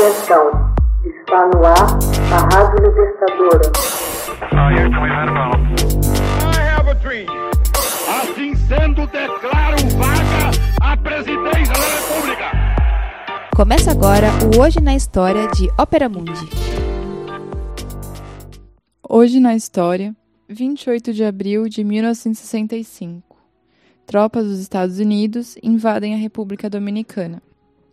Atenção, está no ar a Rádio Libertadora. Assim sendo, declaro vaga a presidência da República. Começa agora o Hoje na História de Ópera Mundi. Hoje na História, 28 de abril de 1965. Tropas dos Estados Unidos invadem a República Dominicana.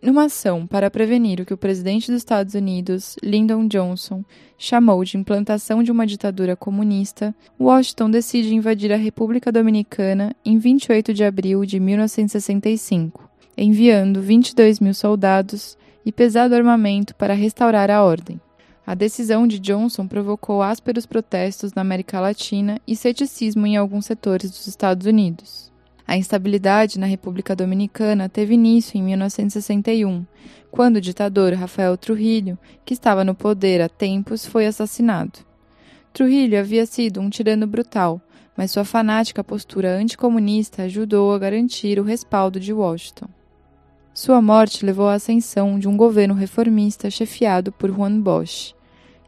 Numa ação para prevenir o que o presidente dos Estados Unidos, Lyndon Johnson, chamou de implantação de uma ditadura comunista, Washington decide invadir a República Dominicana em 28 de abril de 1965, enviando 22 mil soldados e pesado armamento para restaurar a ordem. A decisão de Johnson provocou ásperos protestos na América Latina e ceticismo em alguns setores dos Estados Unidos. A instabilidade na República Dominicana teve início em 1961, quando o ditador Rafael Trujillo, que estava no poder há tempos, foi assassinado. Trujillo havia sido um tirano brutal, mas sua fanática postura anticomunista ajudou a garantir o respaldo de Washington. Sua morte levou à ascensão de um governo reformista chefiado por Juan Bosch,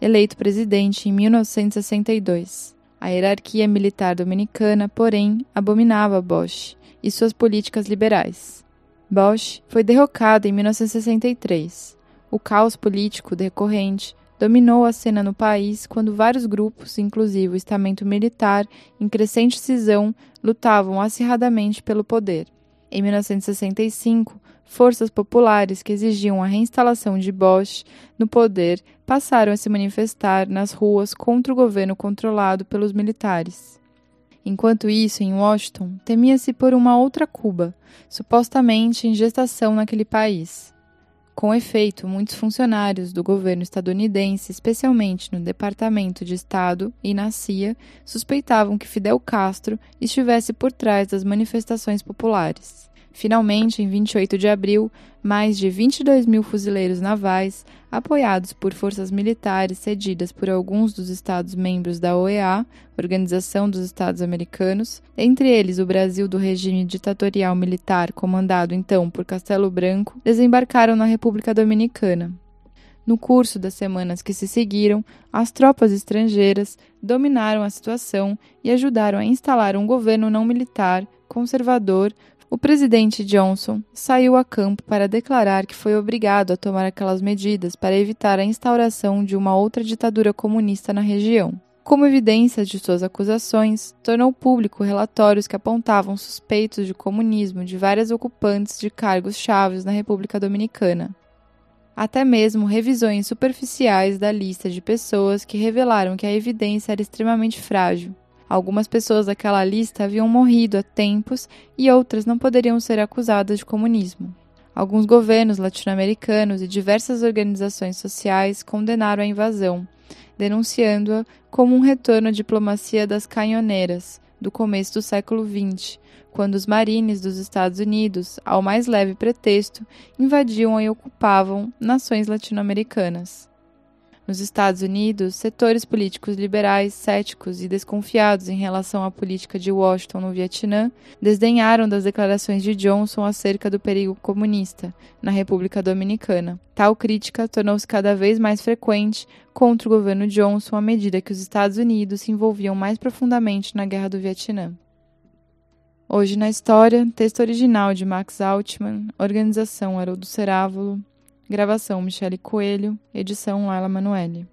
eleito presidente em 1962. A hierarquia militar dominicana, porém, abominava Bosch e suas políticas liberais. Bosch foi derrocado em 1963. O caos político decorrente dominou a cena no país quando vários grupos, inclusive o estamento militar, em crescente cisão, lutavam acirradamente pelo poder. Em 1965, forças populares que exigiam a reinstalação de Bosch no poder passaram a se manifestar nas ruas contra o governo controlado pelos militares. Enquanto isso, em Washington, temia-se por uma outra Cuba, supostamente em gestação naquele país. Com efeito, muitos funcionários do governo estadunidense, especialmente no Departamento de Estado e na CIA, suspeitavam que Fidel Castro estivesse por trás das manifestações populares. Finalmente, em 28 de abril, mais de 22 mil fuzileiros navais, apoiados por forças militares cedidas por alguns dos Estados-membros da OEA, Organização dos Estados Americanos, entre eles o Brasil do regime ditatorial militar comandado então por Castelo Branco, desembarcaram na República Dominicana. No curso das semanas que se seguiram, as tropas estrangeiras dominaram a situação e ajudaram a instalar um governo não militar, conservador, o presidente Johnson saiu a campo para declarar que foi obrigado a tomar aquelas medidas para evitar a instauração de uma outra ditadura comunista na região. Como evidência de suas acusações, tornou público relatórios que apontavam suspeitos de comunismo de várias ocupantes de cargos chaves na República Dominicana. Até mesmo revisões superficiais da lista de pessoas que revelaram que a evidência era extremamente frágil Algumas pessoas daquela lista haviam morrido há tempos e outras não poderiam ser acusadas de comunismo. Alguns governos latino-americanos e diversas organizações sociais condenaram a invasão, denunciando-a como um retorno à diplomacia das canhoneiras do começo do século XX, quando os marines dos Estados Unidos, ao mais leve pretexto, invadiam e ocupavam nações latino-americanas. Nos Estados Unidos, setores políticos liberais, céticos e desconfiados em relação à política de Washington no Vietnã desdenharam das declarações de Johnson acerca do perigo comunista na República Dominicana. Tal crítica tornou-se cada vez mais frequente contra o governo Johnson à medida que os Estados Unidos se envolviam mais profundamente na Guerra do Vietnã. Hoje na História, texto original de Max Altman, organização Haroldo Cerávulo, Gravação Michele Coelho, edição Laila Manoeli.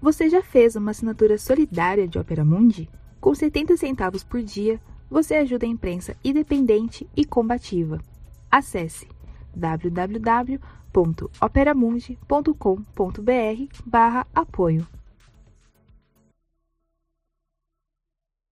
Você já fez uma assinatura solidária de Opera Mundi? Com 70 centavos por dia, você ajuda a imprensa independente e combativa. Acesse www.operamundi.com.br/apoio.